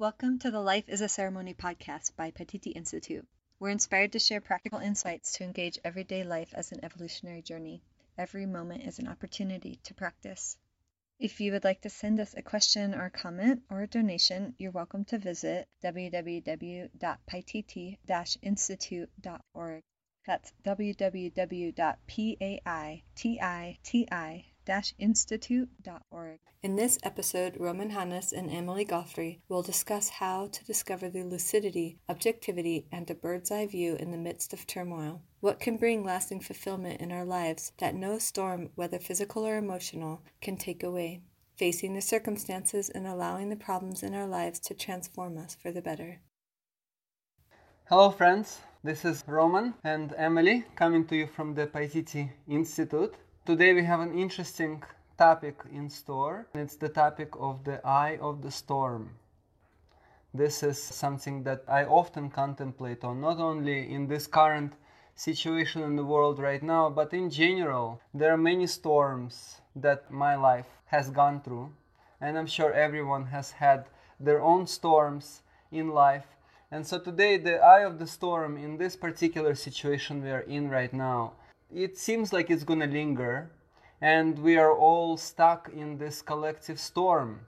Welcome to the Life is a Ceremony podcast by Paititi Institute. We're inspired to share practical insights to engage everyday life as an evolutionary journey. Every moment is an opportunity to practice. If you would like to send us a question or a comment or a donation, you're welcome to visit www.paititi-institute.org. That's www.paititi institute.org. In this episode, Roman Hanis and Emily Guthrie will discuss how to discover the lucidity, objectivity, and a bird's eye view in the midst of turmoil. What can bring lasting fulfillment in our lives that no storm, whether physical or emotional, can take away? Facing the circumstances and allowing the problems in our lives to transform us for the better. Hello, friends. This is Roman and Emily coming to you from the Paititi Institute. Today we have an interesting topic in store. It's the topic of the eye of the storm. This is something that I often contemplate on, not only in this current situation in the world right now, but in general. There are many storms that my life has gone through, and I'm sure everyone has had their own storms in life. And so today, the eye of the storm in this particular situation we are in right now it seems like it's going to linger, and we are all stuck in this collective storm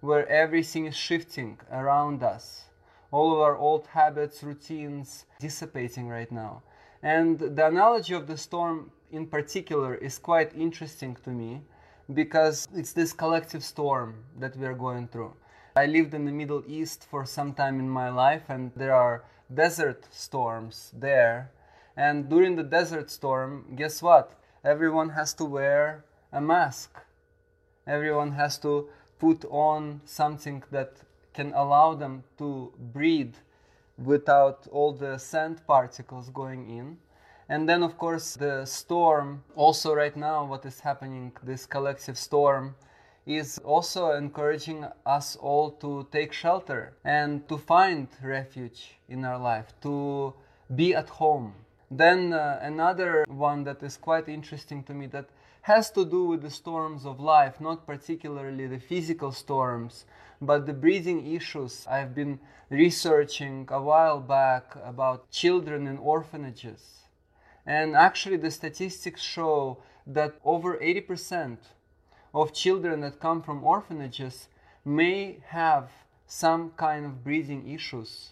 where everything is shifting around us. All of our old habits, routines dissipating right now. And the analogy of the storm in particular is quite interesting to me because it's this collective storm that we are going through. I lived in the Middle East for some time in my life, and there are desert storms there and during the desert storm, guess what? Everyone has to wear a mask. Everyone has to put on something that can allow them to breathe without all the sand particles going in. And then, of course, the storm, also right now, what is happening, this collective storm, is also encouraging us all to take shelter and to find refuge in our life, to be at home, then uh, another one that is quite interesting to me that has to do with the storms of life, not particularly the physical storms, but the breathing issues. I've been researching a while back about children in orphanages. And actually, the statistics show that over 80% of children that come from orphanages may have some kind of breathing issues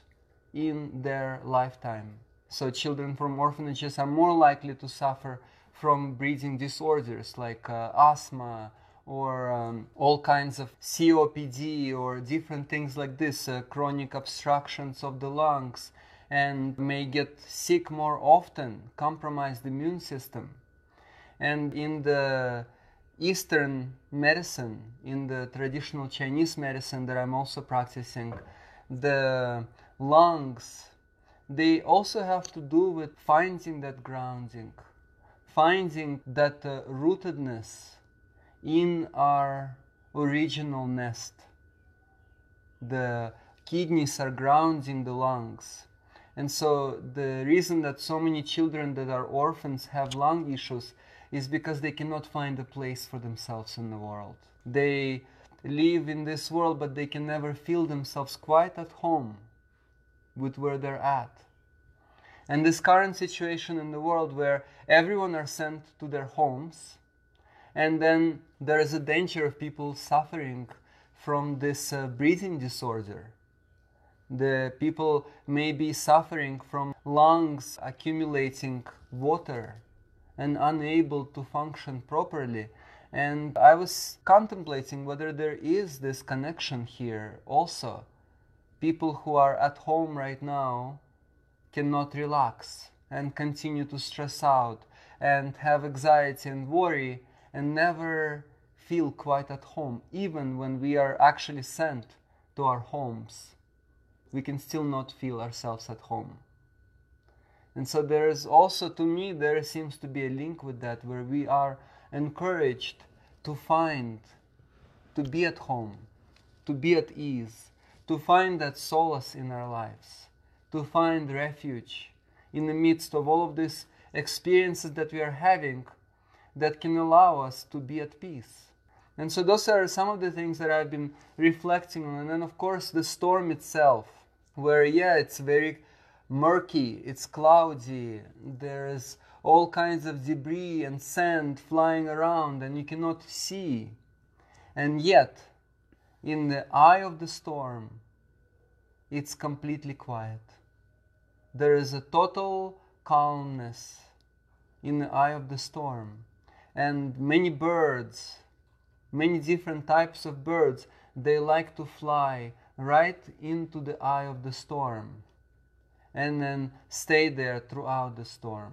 in their lifetime. So children from orphanages are more likely to suffer from breathing disorders like uh, asthma or um, all kinds of COPD or different things like this, uh, chronic obstructions of the lungs, and may get sick more often, compromise the immune system. And in the Eastern medicine, in the traditional Chinese medicine that I'm also practicing, the lungs they also have to do with finding that grounding, finding that uh, rootedness in our original nest. The kidneys are grounding the lungs. And so the reason that so many children that are orphans have lung issues is because they cannot find a place for themselves in the world. They live in this world, but they can never feel themselves quite at home with where they're at. And this current situation in the world where everyone are sent to their homes, and then there is a danger of people suffering from this uh, breathing disorder. The people may be suffering from lungs accumulating water and unable to function properly. And I was contemplating whether there is this connection here also people who are at home right now cannot relax and continue to stress out and have anxiety and worry and never feel quite at home, even when we are actually sent to our homes. We can still not feel ourselves at home. And so there is also, to me, there seems to be a link with that where we are encouraged to find, to be at home, to be at ease, to find that solace in our lives, to find refuge in the midst of all of these experiences that we are having that can allow us to be at peace. And so those are some of the things that I've been reflecting on. And then, of course, the storm itself, where, yeah, it's very murky, it's cloudy, there's all kinds of debris and sand flying around, and you cannot see. And yet, in the eye of the storm, it's completely quiet. There is a total calmness in the eye of the storm. And many birds, many different types of birds, they like to fly right into the eye of the storm and then stay there throughout the storm.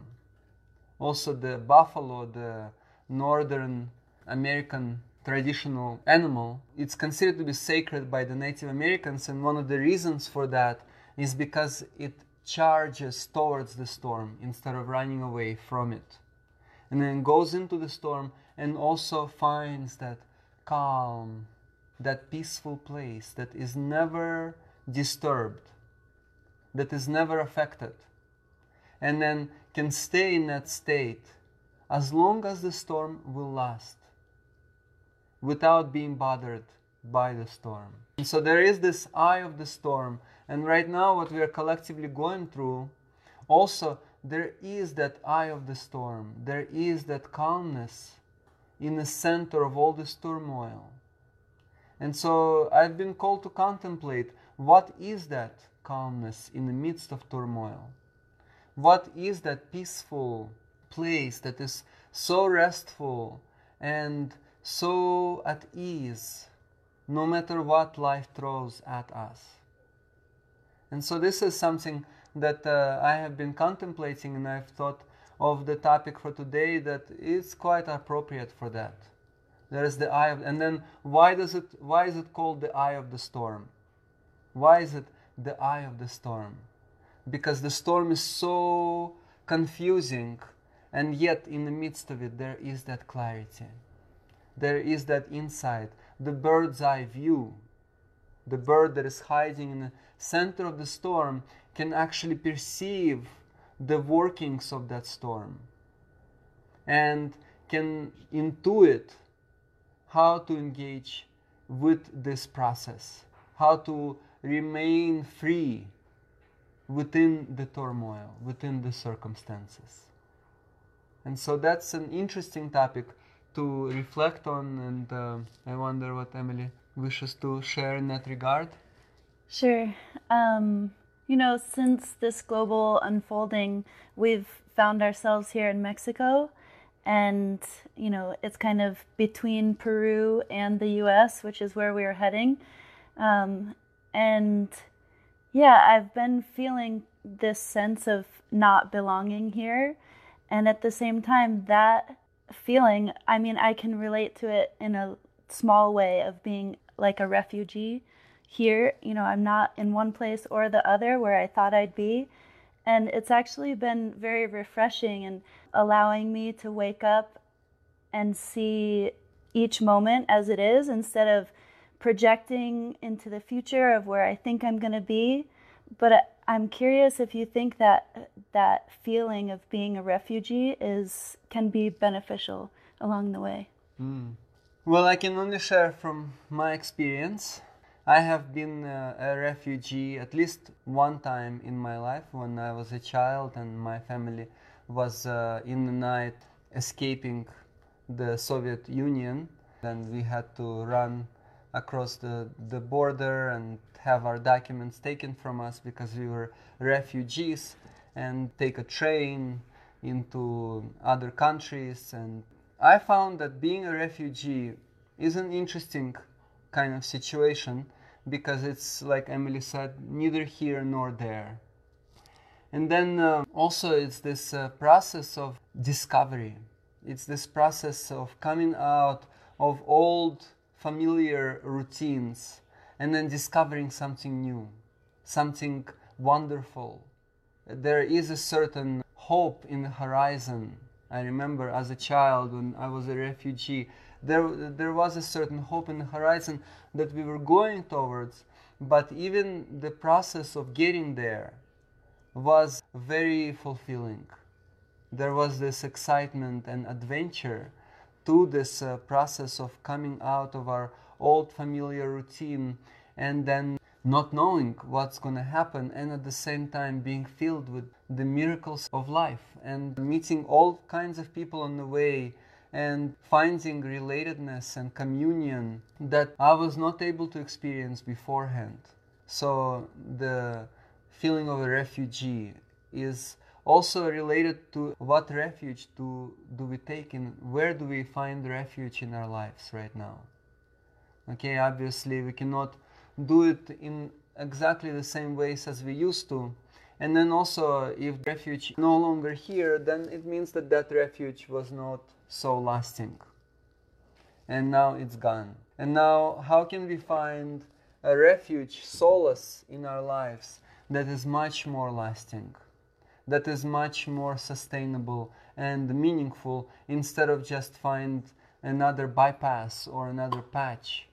Also, the buffalo, the northern American traditional animal, it's considered to be sacred by the Native Americans, and one of the reasons for that is because it charges towards the storm instead of running away from it. And then goes into the storm and also finds that calm, that peaceful place that is never disturbed, that is never affected, and then can stay in that state as long as the storm will last without being bothered by the storm. And so there is this eye of the storm, and right now, what we are collectively going through, also there is that eye of the storm, there is that calmness in the center of all this turmoil. And so I've been called to contemplate what is that calmness in the midst of turmoil? What is that peaceful place that is so restful and so at ease no matter what life throws at us? And so this is something that uh, I have been contemplating and I've thought of the topic for today that is quite appropriate for that. There is the eye of, and then why does it, why is it called the eye of the storm? Why is it the eye of the storm? Because the storm is so confusing and yet in the midst of it there is that clarity. There is that insight, the bird's eye view. The bird that is hiding in the center of the storm can actually perceive the workings of that storm and can intuit how to engage with this process, how to remain free within the turmoil, within the circumstances. And so that's an interesting topic to reflect on, and uh, I wonder what Emily wishes to share in that regard. Sure. Um, you know, since this global unfolding, we've found ourselves here in Mexico, and you know, it's kind of between Peru and the U.S., which is where we are heading. Um, and yeah, I've been feeling this sense of not belonging here, and at the same time, that feeling, I mean, I can relate to it in a small way of being like a refugee here. You know, I'm not in one place or the other where I thought I'd be. And it's actually been very refreshing and allowing me to wake up and see each moment as it is instead of projecting into the future of where I think I'm going to be. But I'm curious if you think that that feeling of being a refugee is can be beneficial along the way. Mm. Well, I can only share from my experience. I have been uh, a refugee at least one time in my life when I was a child and my family was uh, in the night escaping the Soviet Union. And we had to run across the, the border and have our documents taken from us because we were refugees and take a train into other countries. And I found that being a refugee is an interesting kind of situation because it's like Emily said, neither here nor there. And then uh, also it's this uh, process of discovery. It's this process of coming out of old familiar routines and then discovering something new, something wonderful. There is a certain hope in the horizon. I remember as a child when I was a refugee, there, there was a certain hope in the horizon that we were going towards, but even the process of getting there was very fulfilling. There was this excitement and adventure to this uh, process of coming out of our old familiar routine and then not knowing what's going to happen and at the same time being filled with the miracles of life and meeting all kinds of people on the way and finding relatedness and communion that I was not able to experience beforehand. So the feeling of a refugee is also related to what refuge do, do we take and where do we find refuge in our lives right now. Okay, obviously we cannot do it in exactly the same ways as we used to. And then also, if refuge no longer here, then it means that that refuge was not so lasting. And now it's gone. And now, how can we find a refuge, solace in our lives that is much more lasting, that is much more sustainable and meaningful instead of just find another bypass or another patch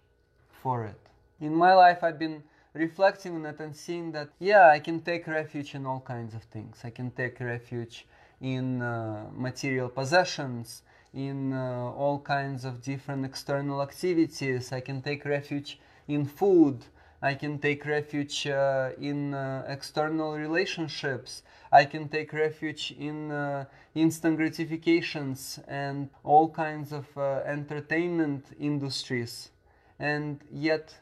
for it? In my life, I've been reflecting on it and seeing that, yeah, I can take refuge in all kinds of things. I can take refuge in uh, material possessions, in uh, all kinds of different external activities. I can take refuge in food. I can take refuge uh, in uh, external relationships. I can take refuge in uh, instant gratifications and all kinds of uh, entertainment industries. And yet,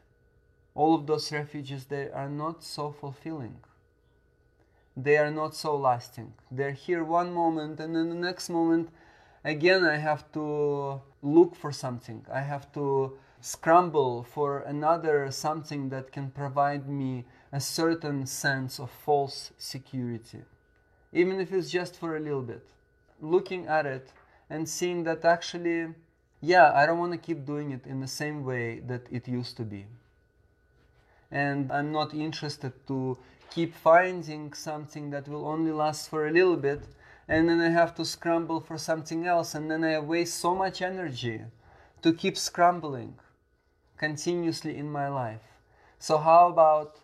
all of those refuges they are not so fulfilling. They are not so lasting. They're here one moment, and then the next moment, again, I have to look for something. I have to scramble for another something that can provide me a certain sense of false security, even if it's just for a little bit. Looking at it and seeing that actually, yeah, I don't want to keep doing it in the same way that it used to be. And I'm not interested to keep finding something that will only last for a little bit and then I have to scramble for something else, and then I waste so much energy to keep scrambling continuously in my life. So, how about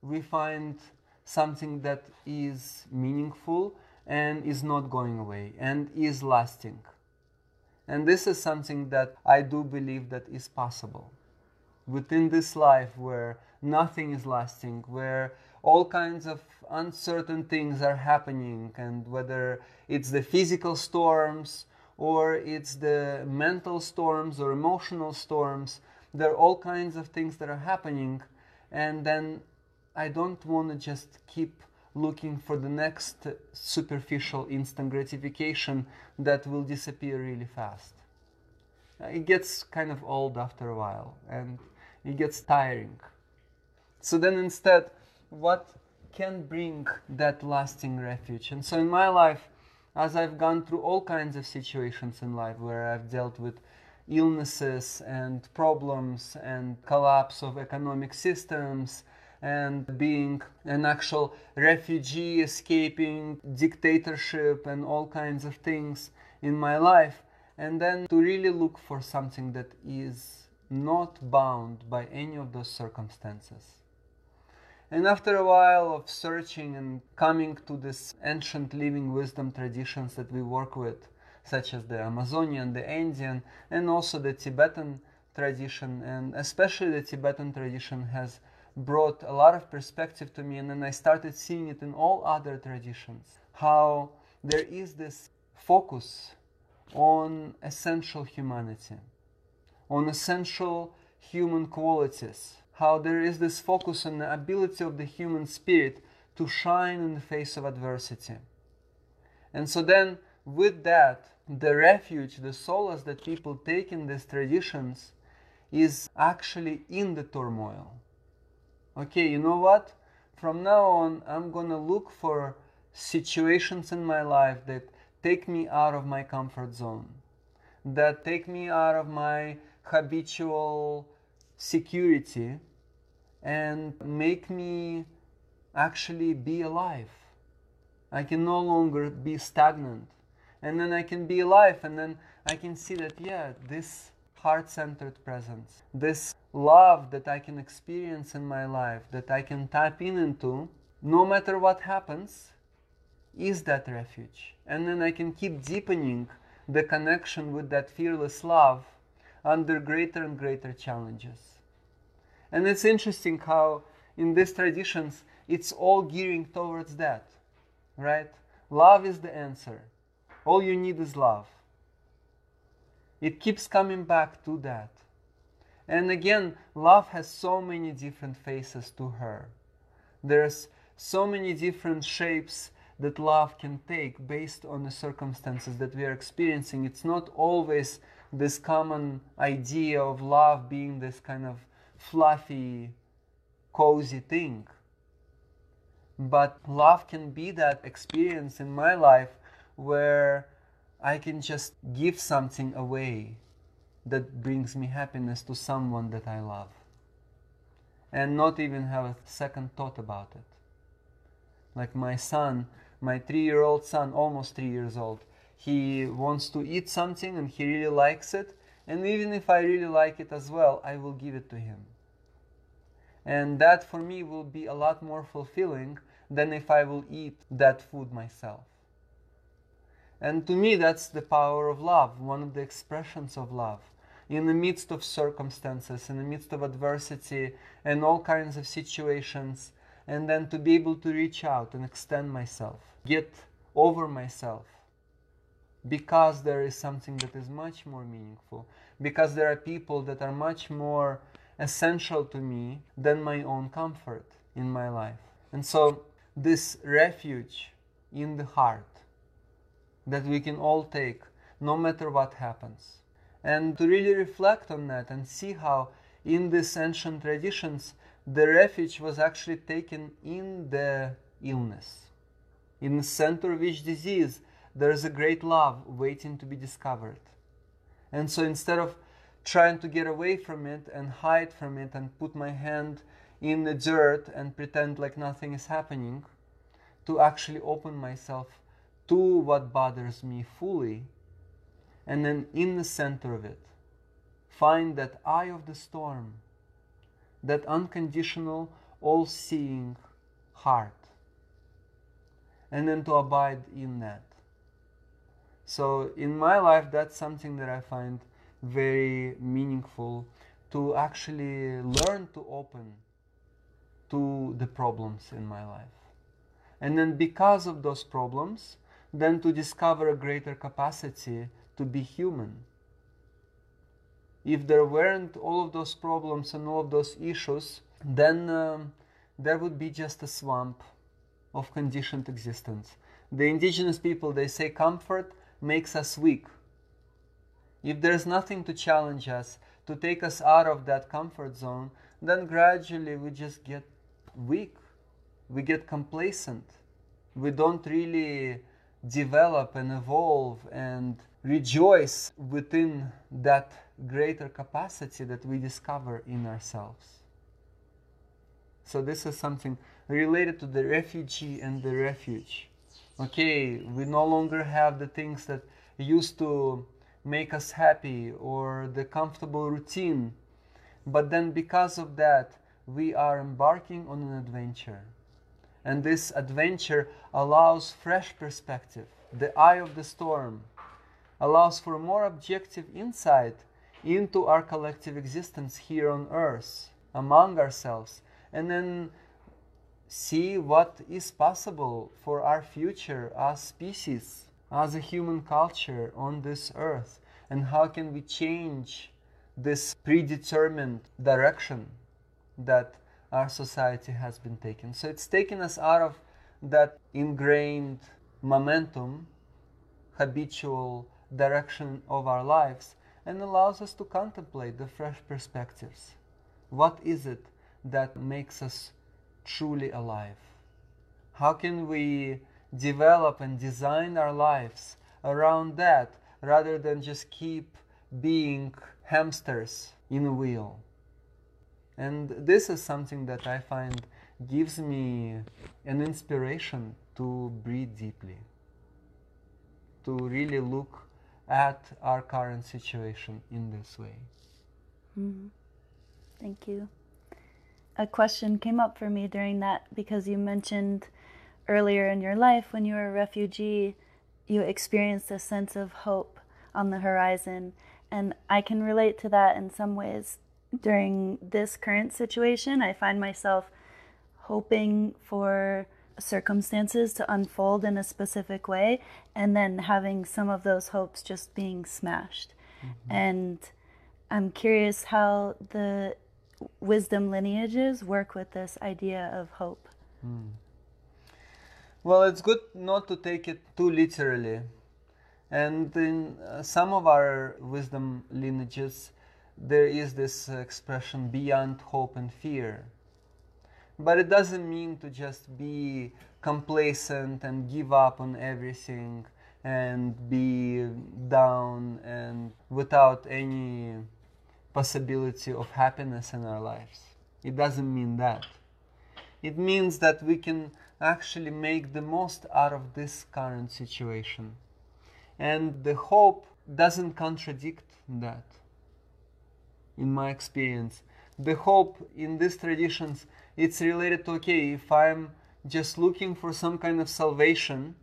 we find something that is meaningful and is not going away and is lasting? And this is something that I do believe that is possible within this life where nothing is lasting, where all kinds of uncertain things are happening, and whether it's the physical storms or it's the mental storms or emotional storms, there are all kinds of things that are happening, and then I don't want to just keep looking for the next superficial instant gratification that will disappear really fast. Uh, it gets kind of old after a while and it gets tiring. So then instead, what can bring that lasting refuge? And so in my life, as I've gone through all kinds of situations in life where I've dealt with illnesses and problems and collapse of economic systems and being an actual refugee escaping dictatorship and all kinds of things in my life. And then to really look for something that is not bound by any of those circumstances. And after a while of searching and coming to this ancient living wisdom traditions that we work with, such as the Amazonian, the Indian, and also the Tibetan tradition, and especially the Tibetan tradition has brought a lot of perspective to me, and then I started seeing it in all other traditions. How there is this focus on essential humanity, on essential human qualities how there is this focus on the ability of the human spirit to shine in the face of adversity. And so then, with that, the refuge, the solace that people take in these traditions is actually in the turmoil. Okay, you know what? From now on, I'm gonna look for situations in my life that take me out of my comfort zone, that take me out of my habitual security and make me actually be alive. I can no longer be stagnant. And then I can be alive, and then I can see that, yeah, this heart centered presence, this love that I can experience in my life, that I can tap in into, no matter what happens, is that refuge. And then I can keep deepening the connection with that fearless love under greater and greater challenges. And it's interesting how in these traditions it's all gearing towards that, right? Love is the answer. All you need is love. It keeps coming back to that. And again, love has so many different faces to her. There's so many different shapes that love can take based on the circumstances that we are experiencing. It's not always this common idea of love being this kind of fluffy, cozy thing. But love can be that experience in my life where I can just give something away that brings me happiness to someone that I love and not even have a second thought about it. Like my son, my three year old son, almost three years old, he wants to eat something and he really likes it. And even if I really like it as well, I will give it to him. And that for me will be a lot more fulfilling than if I will eat that food myself. And to me, that's the power of love, one of the expressions of love. In the midst of circumstances, in the midst of adversity and all kinds of situations, and then to be able to reach out and extend myself, get over myself, because there is something that is much more meaningful, because there are people that are much more essential to me than my own comfort in my life. And so, this refuge in the heart that we can all take no matter what happens. And to really reflect on that and see how in these ancient traditions the refuge was actually taken in the illness. In the center of each disease, there is a great love waiting to be discovered. And so instead of trying to get away from it and hide from it and put my hand in the dirt and pretend like nothing is happening, to actually open myself to what bothers me fully, and then in the center of it, find that eye of the storm, that unconditional, all seeing heart, and then to abide in that. So, in my life, that's something that I find very meaningful to actually learn to open to the problems in my life. And then, because of those problems, then to discover a greater capacity to be human. If there weren't all of those problems and all of those issues, then um, there would be just a swamp of conditioned existence. The indigenous people, they say comfort makes us weak. If there's nothing to challenge us, to take us out of that comfort zone, then gradually we just get weak. We get complacent. We don't really develop and evolve and rejoice within that greater capacity that we discover in ourselves. So, this is something related to the refugee and the refuge. Okay, we no longer have the things that used to make us happy or the comfortable routine, but then because of that, we are embarking on an adventure. And this adventure allows fresh perspective, the eye of the storm, allows for more objective insight into our collective existence here on earth, among ourselves, and then see what is possible for our future as species, as a human culture on this earth, and how can we change this predetermined direction that our society has been taken. So it's taken us out of that ingrained momentum, habitual direction of our lives, and allows us to contemplate the fresh perspectives. What is it that makes us truly alive? How can we develop and design our lives around that rather than just keep being hamsters in a wheel? And this is something that I find gives me an inspiration to breathe deeply, to really look at our current situation in this way. Mm-hmm. Thank you. A question came up for me during that because you mentioned earlier in your life when you were a refugee, you experienced a sense of hope. on the horizon. And I can relate to that in some ways. During this current situation, I find myself hoping for circumstances to unfold in a specific way and then having some of those hopes just being smashed. Mm-hmm. And I'm curious how the wisdom lineages work with this idea of hope. Mm. Well, it's good not to take it too literally. And in uh, some of our wisdom lineages, there is this expression beyond hope and fear. But it doesn't mean to just be complacent and give up on everything and be down and without any possibility of happiness in our lives. It doesn't mean that. It means that we can actually make the most out of this current situation. And the hope doesn't contradict that, in my experience. The hope in these traditions, it's related to okay, if I'm just looking for some kind of salvation,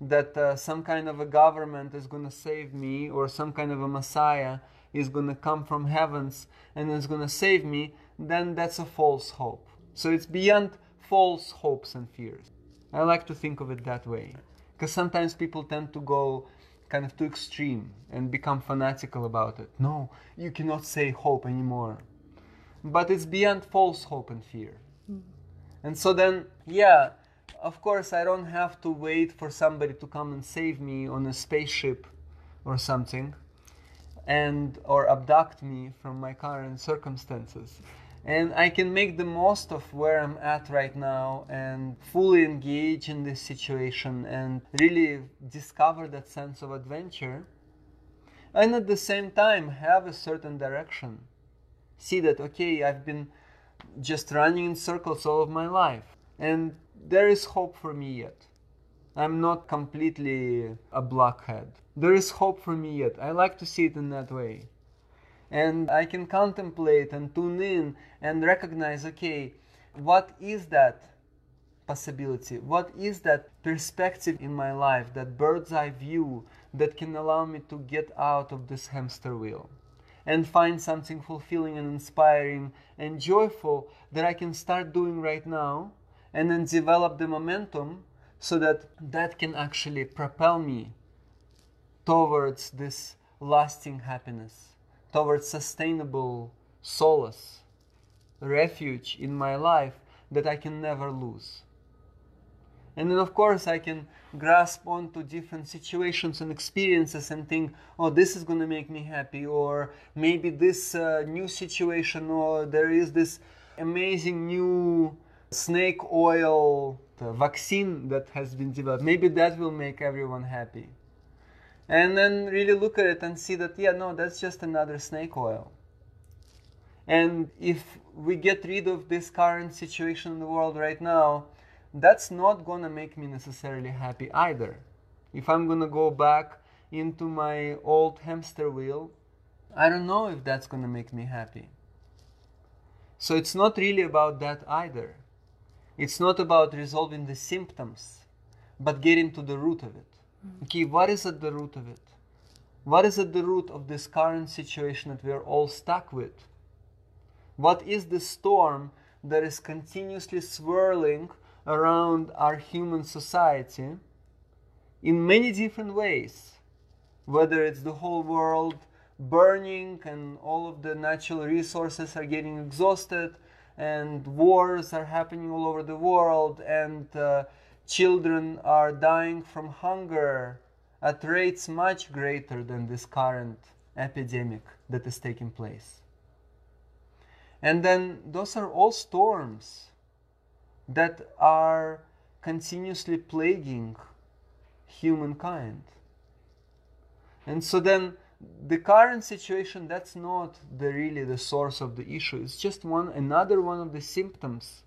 that uh, some kind of a government is going to save me, or some kind of a Messiah is going to come from heavens and is going to save me, then that's a false hope. So it's beyond false hopes and fears. I like to think of it that way. Because sometimes people tend to go kind of too extreme and become fanatical about it. No, you cannot say hope anymore. But it's beyond false hope and fear. Mm. And so then, yeah, of course, I don't have to wait for somebody to come and save me on a spaceship or something and or abduct me from my current circumstances and I can make the most of where I'm at right now and fully engage in this situation and really discover that sense of adventure and at the same time have a certain direction. See that okay I've been just running in circles all of my life and there is hope for me yet. I'm not completely a blockhead. There is hope for me yet. I like to see it in that way and I can contemplate and tune in and recognize okay, what is that possibility? What is that perspective in my life, that bird's eye view that can allow me to get out of this hamster wheel? and find something fulfilling and inspiring and joyful that I can start doing right now and then develop the momentum so that that can actually propel me towards this lasting happiness towards sustainable solace, refuge in my life that I can never lose. And then, of course, I can grasp onto different situations and experiences and think, oh, this is going to make me happy, or maybe this uh, new situation, or there is this amazing new snake oil vaccine that has been developed. Maybe that will make everyone happy and then really look at it and see that yeah no that's just another snake oil. And if we get rid of this current situation in the world right now that's not going to make me necessarily happy either. If i'm going to go back into my old hamster wheel i don't know if that's going to make me happy. So it's not really about that either. It's not about resolving the symptoms but getting to the root of it Okay, what is at the root of it? What is at the root of this current situation that we are all stuck with? What is the storm that is continuously swirling around our human society in many different ways? Whether it's the whole world burning and all of the natural resources are getting exhausted and wars are happening all over the world and uh, children are dying from hunger at rates much greater than this current epidemic that is taking place. And then those are all storms that are continuously plaguing humankind. And so then the current situation that's not the really the source of the issue. It's just one another one of the symptoms.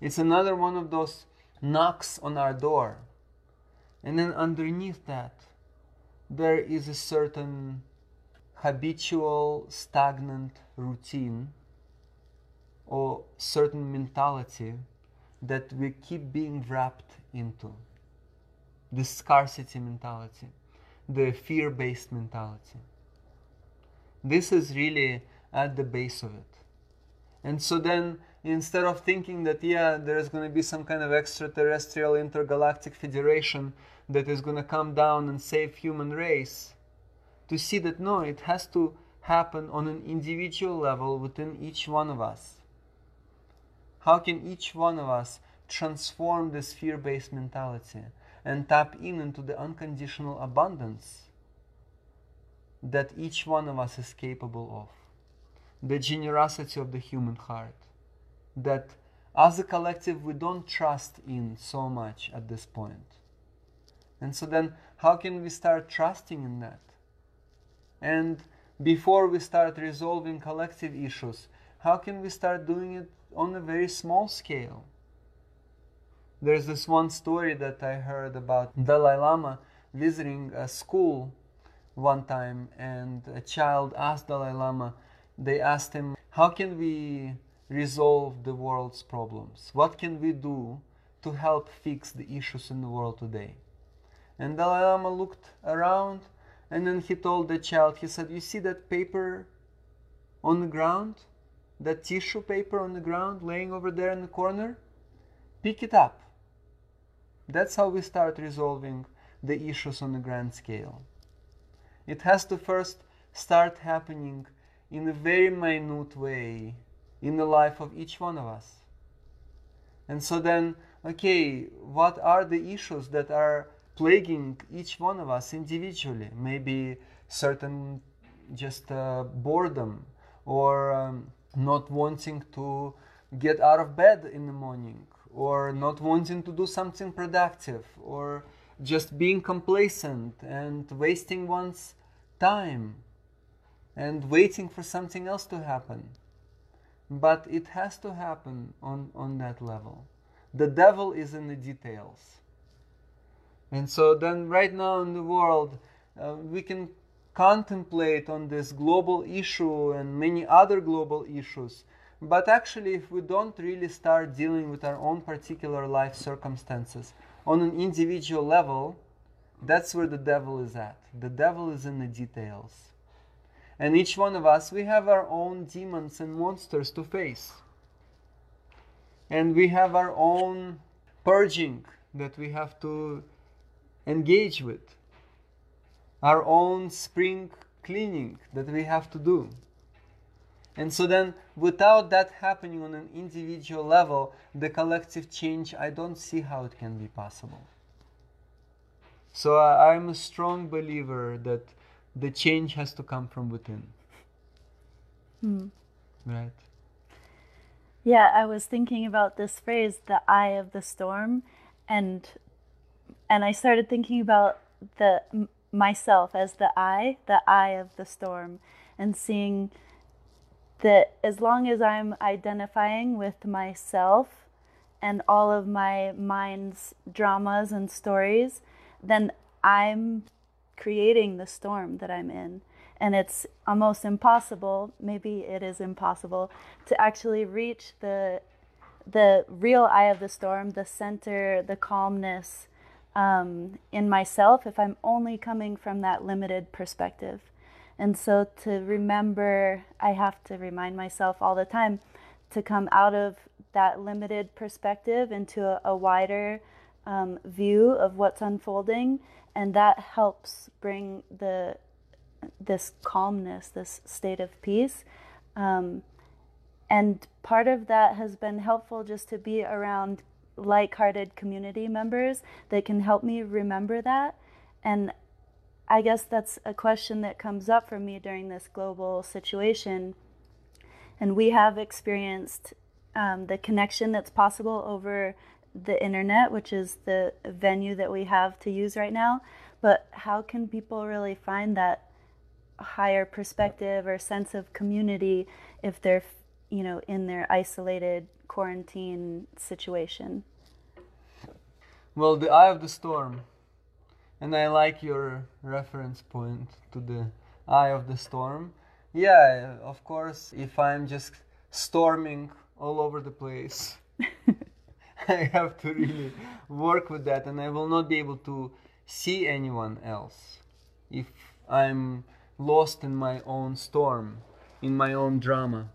It's another one of those knocks on our door. And then underneath that, there is a certain habitual, stagnant routine or certain mentality that we keep being wrapped into. The scarcity mentality. the fear based mentality. This is really at the base of it. And so then, instead of thinking that, yeah, there's going to be some kind of extraterrestrial intergalactic federation that is going to come down and save human race, to see that no, it has to happen on an individual level within each one of us. How can each one of us transform this fear based mentality and tap in into the unconditional abundance that each one of us is capable of? The generosity of the human heart that as a collective we don't trust in so much at this point. And so then, how can we start trusting in that? And before we start resolving collective issues, how can we start doing it on a very small scale? There's this one story that I heard about Dalai Lama visiting a school one time, and a child asked Dalai Lama, they asked him, How can we resolve the world's problems? What can we do to help fix the issues in the world today? And Dalai Lama looked around and then he told the child, he said, You see that paper on the ground? That tissue paper on the ground laying over there in the corner? Pick it up. That's how we start resolving the issues on a grand scale. It has to first start happening in a very minute way in the life of each one of us. And so then, okay, what are the issues that are plaguing each one of us individually. Maybe certain just uh, boredom or um, not wanting to get out of bed in the morning or not wanting to do something productive or just being complacent and wasting one's time and waiting for something else to happen. But it has to happen on, on that level. The devil is in the details. And so then right now in the world, uh, we can contemplate on this global issue and many other global issues. But actually, if we don't really start dealing with our own particular life circumstances on an individual level, that's where the devil is at. The devil is in the details. And each one of us, we have our own demons and monsters to face. And we have our own purging that we have to engage with, our own spring cleaning that we have to do. And so then, without that happening on an individual level, the collective change, I don't see how it can be possible. So I'm a strong believer that the change has to come from within. Hmm. Right. Yeah, I was thinking about this phrase, the eye of the storm, and and I started thinking about the myself as the eye, the eye of the storm, and seeing that as long as I'm identifying with myself and all of my mind's dramas and stories, then I'm creating the storm that I'm in. And it's almost impossible, maybe it is impossible, to actually reach the the real eye of the storm, the center, the calmness, um, in myself if I'm only coming from that limited perspective. And so to remember, I have to remind myself all the time to come out of that limited perspective into a, a wider um, view of what's unfolding, and that helps bring the this calmness, this state of peace. Um, and part of that has been helpful just to be around like-hearted community members that can help me remember that and i guess that's a question that comes up for me during this global situation and we have experienced um, the connection that's possible over the internet which is the venue that we have to use right now but how can people really find that higher perspective or sense of community if they're you know in their isolated quarantine situation? Well, the eye of the storm. And I like your reference point to the eye of the storm. Yeah, of course, if I'm just storming all over the place, I have to really work with that and I will not be able to see anyone else. if I'm lost in my own storm, in my own drama.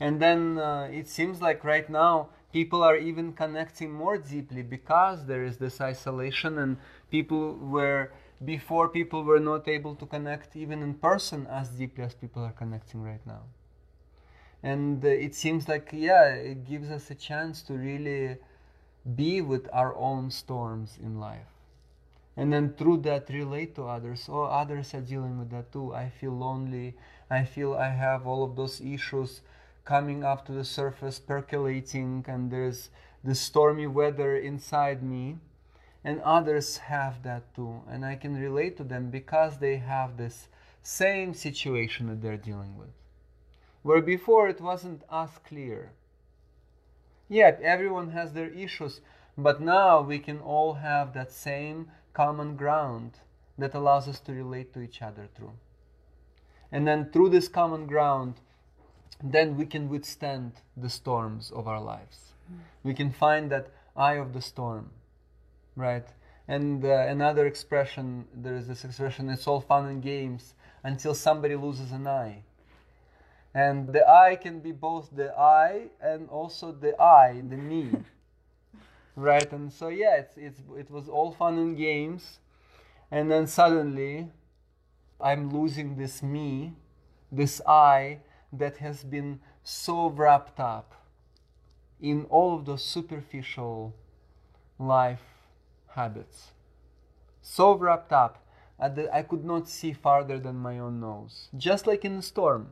And then uh, it seems like right now people are even connecting more deeply because there is this isolation and people were before people were not able to connect even in person as deeply as people are connecting right now and it seems like yeah it gives us a chance to really be with our own storms in life. And then through that relate to others. Oh others are dealing with that too. I feel lonely. I feel i have all of those issues coming up to the surface percolating and there's the stormy weather inside me. And others have that too. And i can relate to them because they have this same situation that they're dealing with where before it wasn't as clear. Yet everyone has their issues, but now we can all have that same common ground that allows us to relate to each other through. And then through this common ground, then we can withstand the storms of our lives. We can find that eye of the storm, right? And uh, another expression, there is this expression, it's all fun and games until somebody loses an eye and the I can be both the I and also the I, the me. right? And so yeah, it's, it's it was all fun and games, and then suddenly I'm losing this me, this I that has been so wrapped up in all of those superficial life habits. So wrapped up uh, that I could not see farther than my own nose. Just like in a storm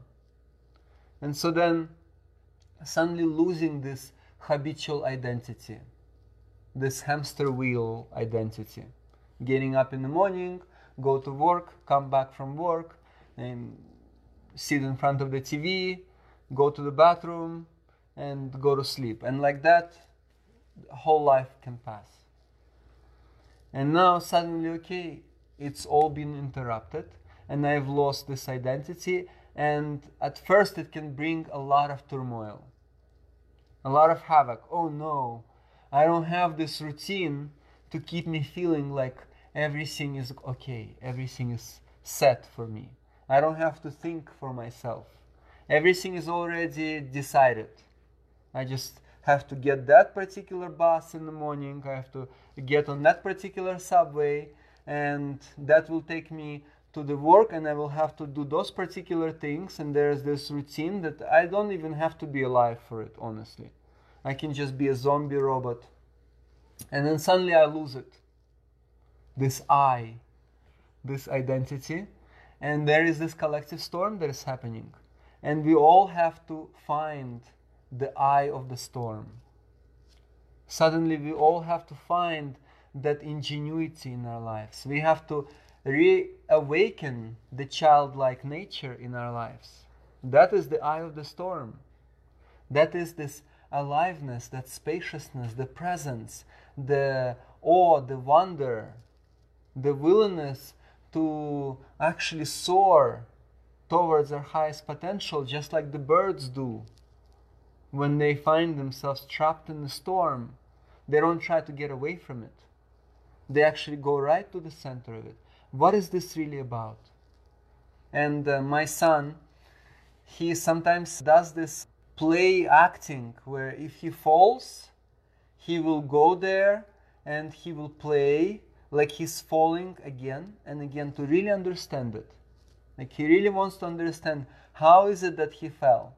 and so then, suddenly losing this habitual identity, this hamster wheel identity. Getting up in the morning, go to work, come back from work, and sit in front of the TV, go to the bathroom, and go to sleep. And like that, whole life can pass. And now suddenly, okay, it's all been interrupted, and I've lost this identity, and at first it can bring a lot of turmoil, a lot of havoc. Oh no, I don't have this routine to keep me feeling like everything is okay, everything is set for me. I don't have to think for myself. Everything is already decided. I just have to get that particular bus in the morning, I have to get on that particular subway, and that will take me to the work and I will have to do those particular things and there's this routine that I don't even have to be alive for it honestly. I can just be a zombie robot. And then suddenly I lose it. This I, this identity. And there is this collective storm that is happening. And we all have to find the eye of the storm. Suddenly we all have to find that ingenuity in our lives. We have to reawaken the childlike nature in our lives. That is the eye of the storm. That is this aliveness, that spaciousness, the presence, the awe, the wonder, the willingness to actually soar towards their highest potential, just like the birds do. When they find themselves trapped in the storm, they don't try to get away from it. They actually go right to the center of it what is this really about? And uh, my son, he sometimes does this play acting where if he falls, he will go there and he will play like he's falling again and again to really understand it. Like he really wants to understand how is it that he fell.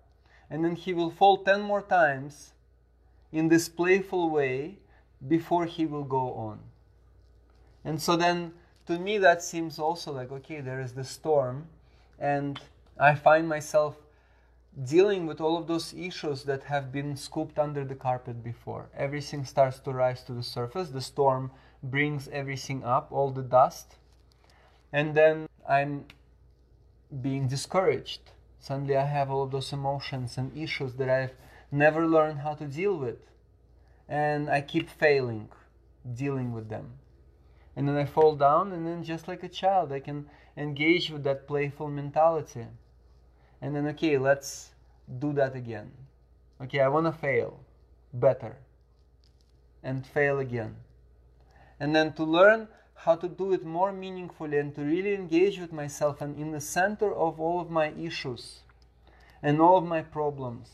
And then he will fall 10 more times in this playful way before he will go on. And so then to me that seems also like okay there is the storm and i find myself dealing with all of those issues that have been scooped under the carpet before. Everything starts to rise to the surface the storm brings everything up all the dust and then i'm being discouraged. Suddenly i have all of those emotions and issues that i've never learned how to deal with and i keep failing dealing with them and then I fall down, and then just like a child, I can engage with that playful mentality. And then, okay, let's do that again. Okay, I want to fail better and fail again. And then to learn how to do it more meaningfully and to really engage with myself and in the center of all of my issues and all of my problems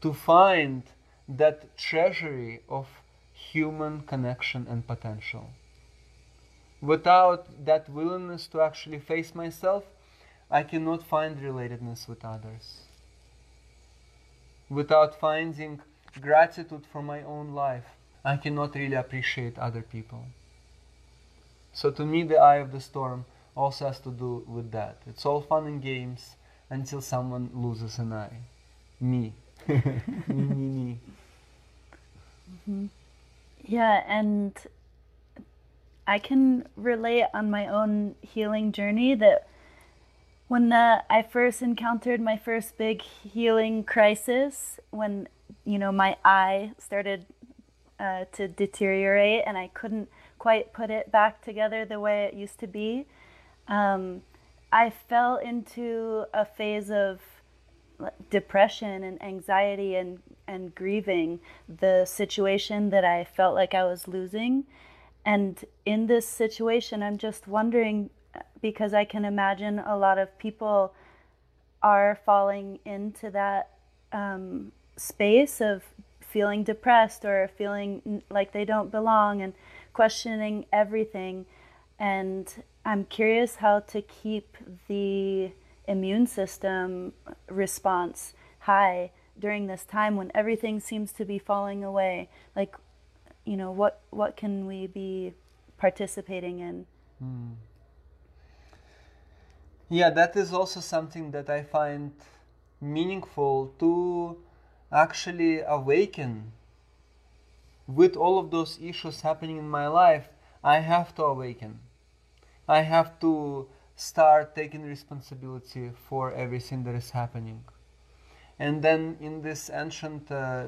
to find that treasury of human connection and potential. Without that willingness to actually face myself, I cannot find relatedness with others. Without finding gratitude for my own life, I cannot really appreciate other people. So to me, the eye of the storm also has to do with that. It's all fun and games until someone loses an eye. Me. me, me, me. Mm-hmm. Yeah, and I can relate on my own healing journey that when uh, I first encountered my first big healing crisis, when you know my eye started uh, to deteriorate and I couldn't quite put it back together the way it used to be, um, I fell into a phase of depression and anxiety and, and grieving the situation that I felt like I was losing. And in this situation, I'm just wondering because I can imagine a lot of people are falling into that um, space of feeling depressed or feeling like they don't belong and questioning everything. And I'm curious how to keep the immune system response high during this time when everything seems to be falling away like you know what what can we be participating in mm. yeah that is also something that i find meaningful to actually awaken with all of those issues happening in my life i have to awaken i have to start taking responsibility for everything that is happening. And then in these ancient uh,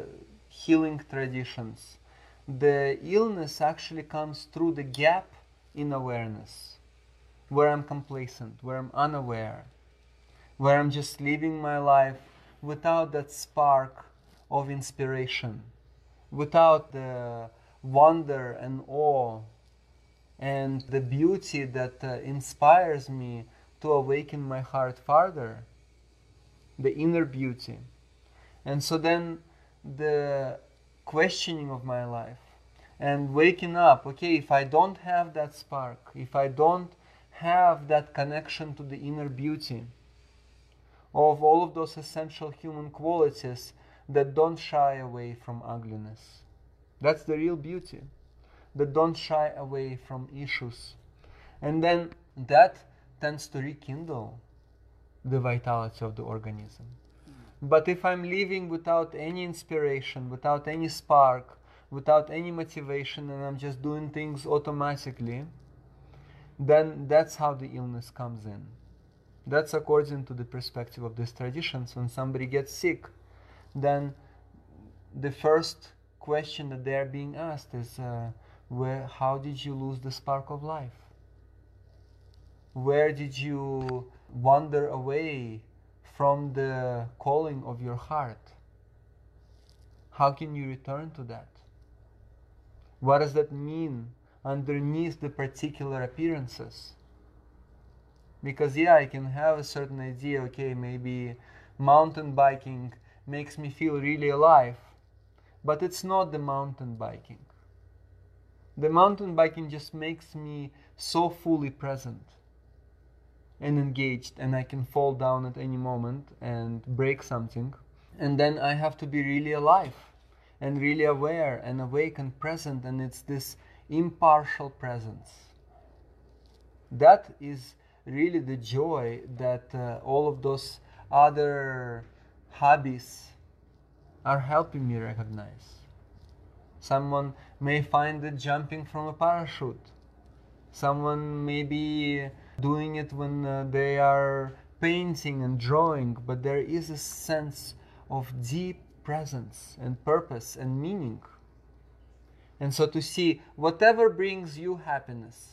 healing traditions, the illness actually comes through the gap in awareness, where I'm complacent, where I'm unaware, where I'm just living my life without that spark of inspiration, without the wonder and awe and the beauty that uh, inspires me to awaken my heart farther, the inner beauty. And so then the questioning of my life and waking up okay, if I don't have that spark, if I don't have that connection to the inner beauty of all of those essential human qualities that don't shy away from ugliness, that's the real beauty that don't shy away from issues. And then that tends to rekindle the vitality of the organism. But if I'm living without any inspiration, without any spark, without any motivation, and I'm just doing things automatically, then that's how the illness comes in. That's according to the perspective of these traditions. When somebody gets sick, then the first question that they're being asked is, uh, where how did you lose the spark of life where did you wander away from the calling of your heart. How can you return to that? What does that mean underneath the particular appearances? Because yeah i can have a certain idea okay maybe mountain biking makes me feel really alive but it's not the mountain biking. The mountain biking just makes me so fully present and engaged, and I can fall down at any moment and break something. And then I have to be really alive and really aware and awake and present, and it's this impartial presence. That is really the joy that uh, all of those other hobbies are helping me recognize. Someone may find it jumping from a parachute. Someone may be doing it when uh, they are painting and drawing, but there is a sense of deep presence and purpose and meaning. And so to see whatever brings you happiness,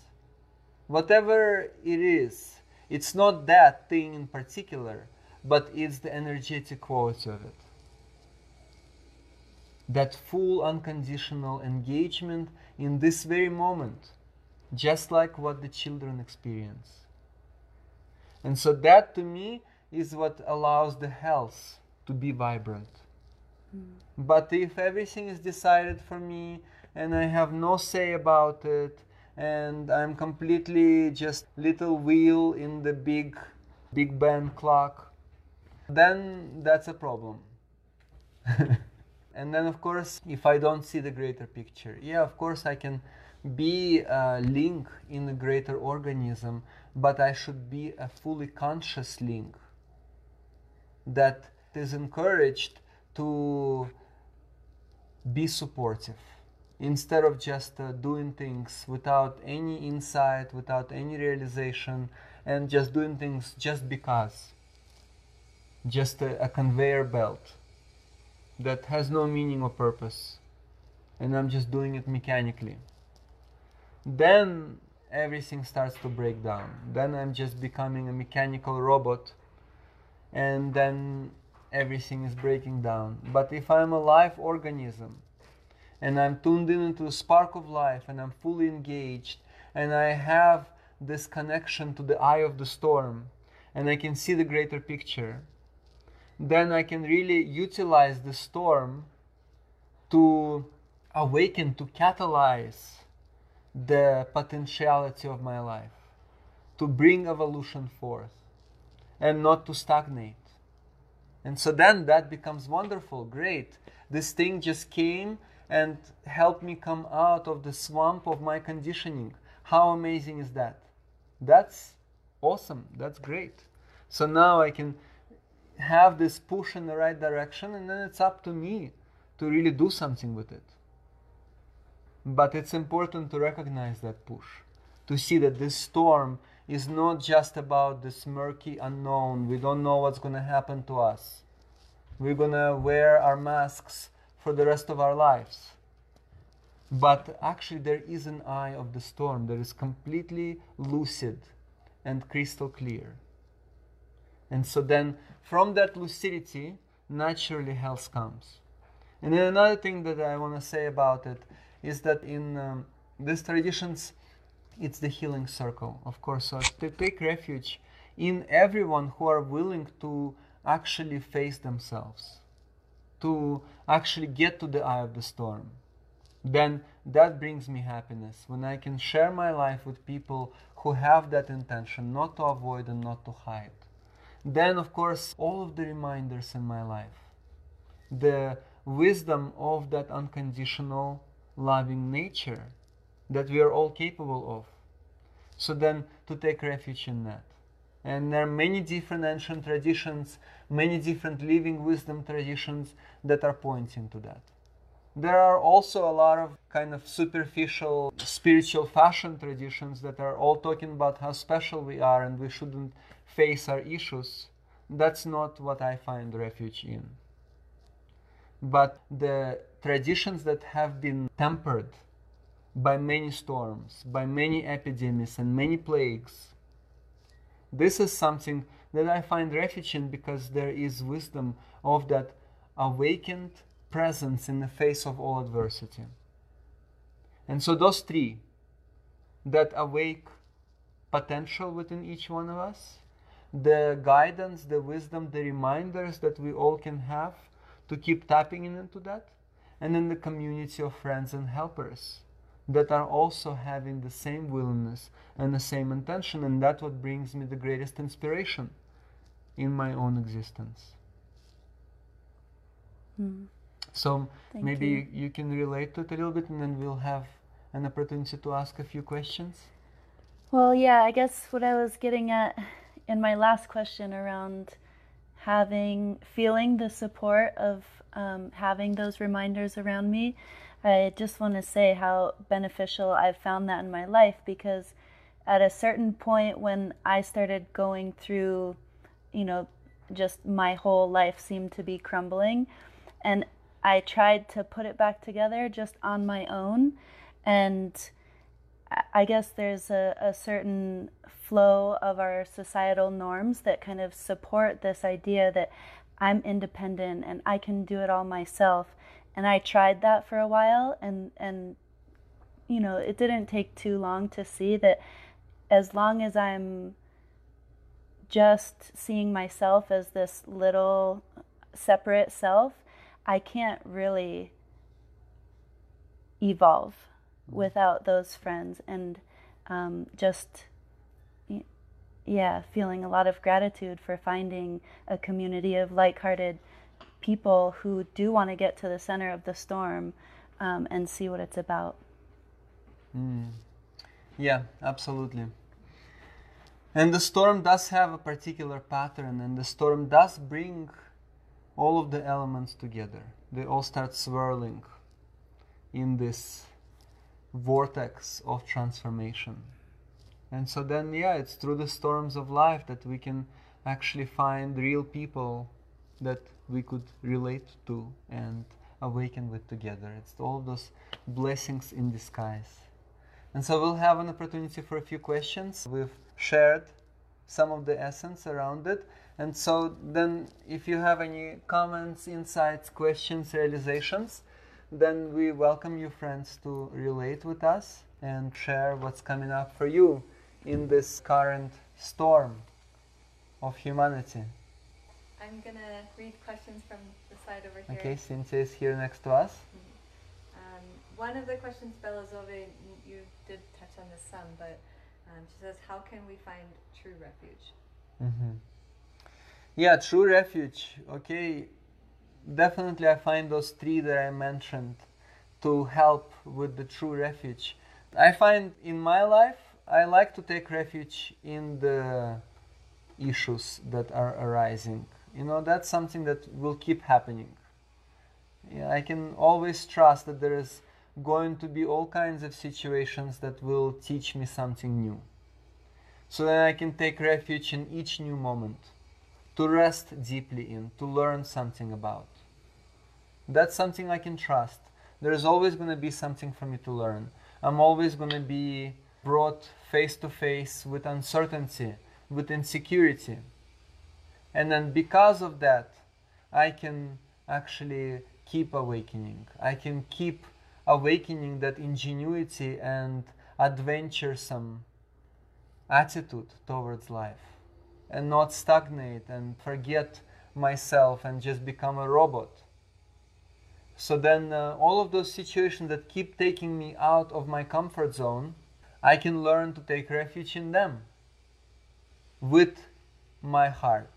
whatever it is, it's not that thing in particular, but it's the energetic quality of it that full unconditional engagement in this very moment just like what the children experience. And so that to me is what allows the health to be vibrant. Mm. But if everything is decided for me and I have no say about it and I'm completely just little wheel in the big Big Ben clock, then that's a problem. and then of course if I don't see the greater picture, yeah, of course I can be a link in a greater organism, but I should be a fully conscious link that is encouraged to be supportive instead of just uh, doing things without any insight, without any realization, and just doing things just because. Just a, a conveyor belt that has no meaning or purpose, and I'm just doing it mechanically. Then everything starts to break down. Then I'm just becoming a mechanical robot, and then everything is breaking down. But if I'm a live organism, and I'm tuned in into the spark of life and I'm fully engaged and I have this connection to the eye of the storm and I can see the greater picture, then I can really utilize the storm to awaken, to catalyze the potentiality of my life, to bring evolution forth and not to stagnate. And so then that becomes wonderful, great. This thing just came and helped me come out of the swamp of my conditioning. How amazing is that? That's awesome. That's great. So now I can have this push in the right direction, and then it's up to me to really do something with it. But it's important to recognize that push, to see that this storm is not just about this murky unknown. We don't know what's going to happen to us. We're going to wear our masks for the rest of our lives. But actually, there is an eye of the storm that is completely lucid and crystal clear. And so then, from that lucidity, naturally health comes. And then another thing that I want to say about it is that in um, these traditions, it's the healing circle, of course. So to take refuge in everyone who are willing to actually face themselves to actually get to the eye of the storm, then that brings me happiness. When I can share my life with people who have that intention, not to avoid and not to hide. Then, of course, all of the reminders in my life, the wisdom of that unconditional loving nature that we are all capable of. So then, to take refuge in that. And there are many different ancient traditions, many different living wisdom traditions that are pointing to that. There are also a lot of kind of superficial spiritual fashion traditions that are all talking about how special we are and we shouldn't face our issues. That's not what I find refuge in. But the traditions that have been tempered by many storms, by many epidemics and many plagues, this is something that I find refuge in because there is wisdom of that awakened presence in the face of all adversity. And so, those three that awake potential within each one of us, the guidance, the wisdom, the reminders that we all can have to keep tapping into that, and in the community of friends and helpers that are also having the same willingness and the same intention, and that's what brings me the greatest inspiration in my own existence. Mm. So Thank maybe you. you can relate to it a little bit, and then we'll have an opportunity to ask a few questions. Well, yeah, I guess what I was getting at in my last question around having feeling the support of um, having those reminders around me. I just want to say how beneficial I've found that in my life because at a certain point when I started going through, you know, just my whole life seemed to be crumbling and I tried to put it back together just on my own. And I guess there's a, a certain flow of our societal norms that kind of support this idea that I'm independent and I can do it all myself. And I tried that for a while and and you know, it didn't take too long to see that as long as I'm just seeing myself as this little separate self, I can't really evolve without those friends and um, just yeah feeling a lot of gratitude for finding a community of like-hearted people who do want to get to the center of the storm um, and see what it's about. Mm. yeah absolutely. And the storm does have a particular pattern and the storm does bring all of the elements together. They all start swirling in this vortex of transformation. And so then, yeah, it's through the storms of life that we can actually find real people that we could relate to and awaken with together. It's all those blessings in disguise. And so we'll have an opportunity for a few questions. We've shared some of the essence around it. And so then, if you have any comments, insights, questions, realizations, then we welcome you, friends, to relate with us and share what's coming up for you in this current storm of humanity. I'm going to read questions from the side over here. Okay, Cynthia is here next to us. Mm-hmm. Um, one of the questions, Belazove, you did touch on this some, but um, she says, How can we find true refuge? Mm-hmm. Yeah, true refuge. Okay, definitely I find those three that I mentioned to help with the true refuge. I find in my life I like to take refuge in the issues that are arising. You know, that's something that will keep happening. Yeah, I can always trust that there is going to be all kinds of situations that will teach me something new. So then I can take refuge in each new moment to rest deeply in, to learn something about. That's something I can trust. There's always going to be something for me to learn. I'm always going to be brought face to face with uncertainty, with insecurity. And then because of that, I can actually keep awakening. I can keep awakening that ingenuity and adventuresome attitude towards life and not stagnate and forget myself and just become a robot. So then, uh, all of those situations that keep taking me out of my comfort zone, I can learn to take refuge in them with my heart.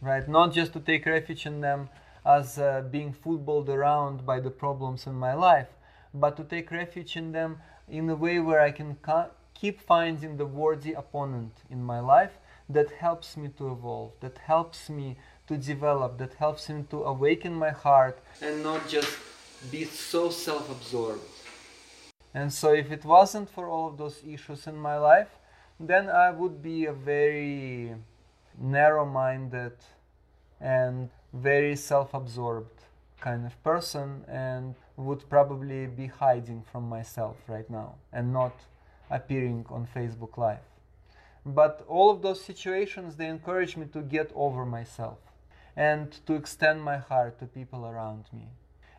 Right? Not just to take refuge in them as uh, being footballed around by the problems in my life, but to take refuge in them in a way where I can ca- keep finding the worthy opponent in my life that helps me to evolve, that helps me to develop, that helps me to awaken my heart and not just be so self absorbed. And so, if it wasn't for all of those issues in my life, then I would be a very narrow minded and very self absorbed kind of person and would probably be hiding from myself right now and not appearing on Facebook Live. But all of those situations, they encourage me to get over myself and to extend my heart to people around me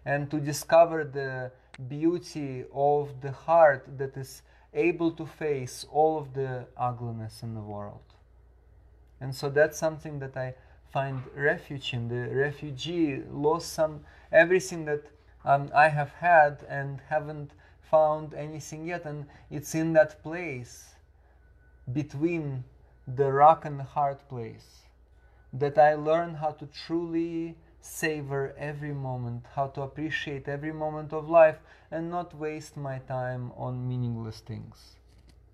and to discover the beauty of the heart that is able to face all of the ugliness in the world. And so that's something that I find refuge in. The refugee lost some everything that um, I have had and haven't found anything yet, and it's in that place between the rock and hard place that I learn how to truly savor every moment, how to appreciate every moment of life and not waste my time on meaningless things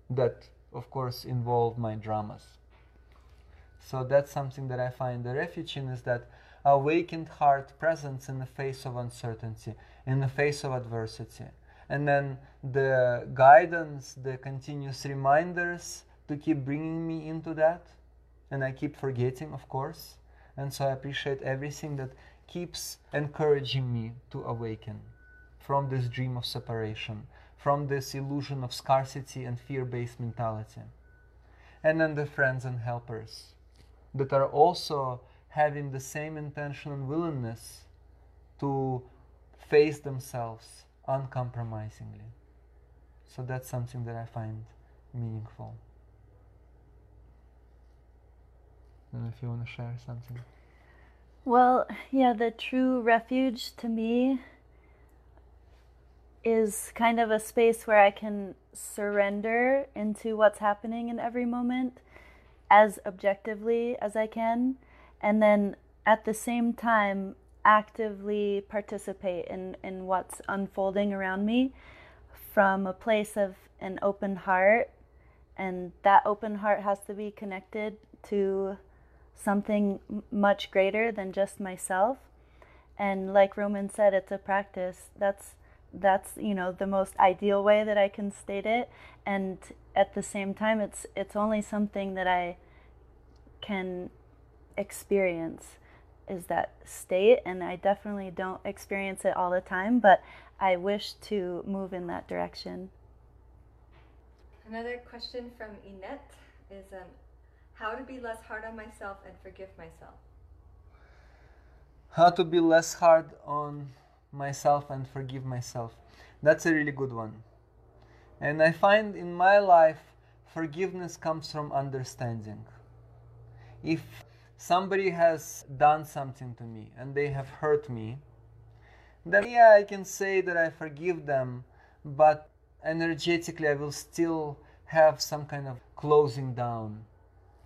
that, of course, involve my dramas. So that's something that I find the refuge in is that awakened heart presence in the face of uncertainty, in the face of adversity. And then the guidance, the continuous reminders to keep bringing me into that and I keep forgetting, of course. And so I appreciate everything that keeps encouraging me to awaken from this dream of separation, from this illusion of scarcity and fear based mentality. And then the friends and helpers that are also having the same intention and willingness to face themselves uncompromisingly So that's something that I find meaningful. Know if you want to share something. Well, yeah, the true refuge to me is kind of a space where I can surrender into what's happening in every moment as objectively as I can, and then at the same time actively participate in, in what's unfolding around me from a place of an open heart. And that open heart has to be connected to something much greater than just myself. And like Roman said, it's a practice. That's that's you know the most ideal way that I can state it. And at the same time, it's it's only something that I can experience is that state and I definitely don't experience it all the time, but I wish to move in that direction. Another question from Inette is um, how to be less hard on myself and forgive myself. How to be less hard on myself and forgive myself. That's a really good one. And I find in my life, forgiveness comes from understanding. If somebody has done something to me and they have hurt me, then yeah, I can say that I forgive them, but energetically I will still have some kind of closing down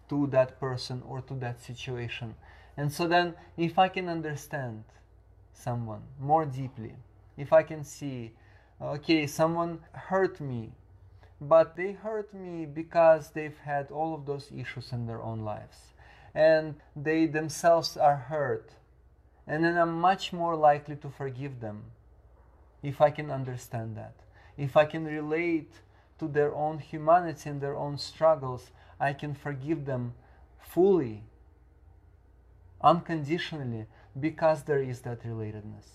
to that person or to that situation. And so then, if I can understand someone more deeply, if I can see, okay, someone hurt me, but they hurt me because they've had all of those issues in their own lives and they themselves are hurt. And then I'm much more likely to forgive them if I can understand that. If I can relate to their own humanity and their own struggles, I can forgive them fully, unconditionally, because there is that relatedness.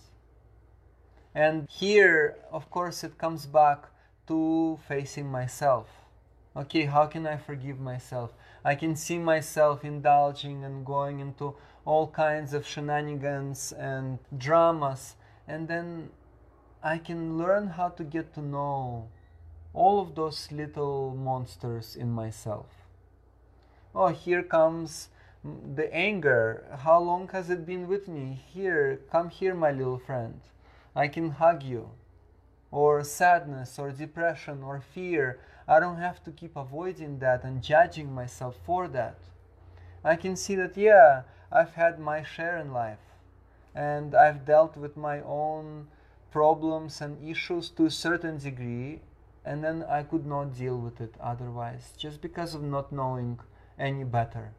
And here, of course, it comes back to facing myself. Okay, how can I forgive myself? I can see myself indulging and going into all kinds of shenanigans and dramas, and then I can learn how to get to know all of those little monsters in myself. Oh, here comes the anger. How long has it been with me? Here, come here, my little friend. I can hug you. Or sadness, or depression, or fear. I don't have to keep avoiding that and judging myself for that. I can see that, yeah, I've had my share in life and I've dealt with my own problems and issues to a certain degree, and then I could not deal with it otherwise just because of not knowing any better.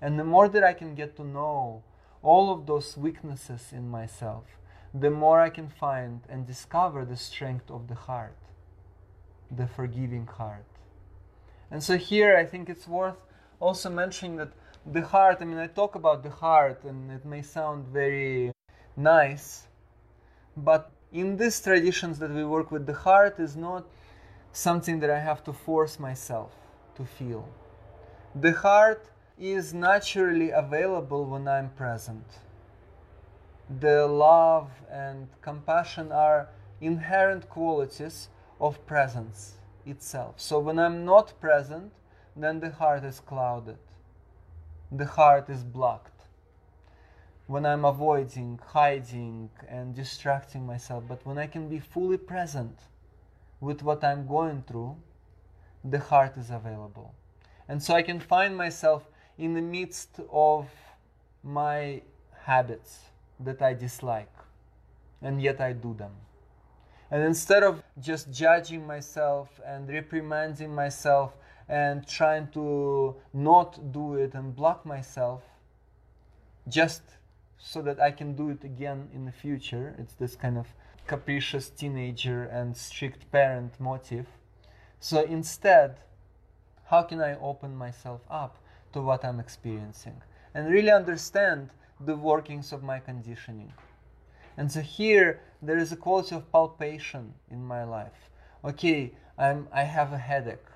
And the more that I can get to know all of those weaknesses in myself, the more I can find and discover the strength of the heart the forgiving heart. And so here I think it's worth also mentioning that the heart, I mean, I talk about the heart and it may sound very nice, but in these traditions that we work with, the heart is not something that I have to force myself to feel. The heart is naturally available when I'm present. The love and compassion are inherent qualities of presence itself. So when I'm not present, then the heart is clouded. The heart is blocked. When I'm avoiding, hiding, and distracting myself, but when I can be fully present with what I'm going through, the heart is available. And so I can find myself in the midst of my habits that I dislike, and yet I do them. And instead of just judging myself and reprimanding myself and trying to not do it and block myself, just so that I can do it again in the future, it's this kind of capricious teenager and strict parent motive. So instead, how can I open myself up to what I'm experiencing and really understand the workings of my conditioning? And so here there is a quality of palpation in my life. Okay, I'm, I have a headache.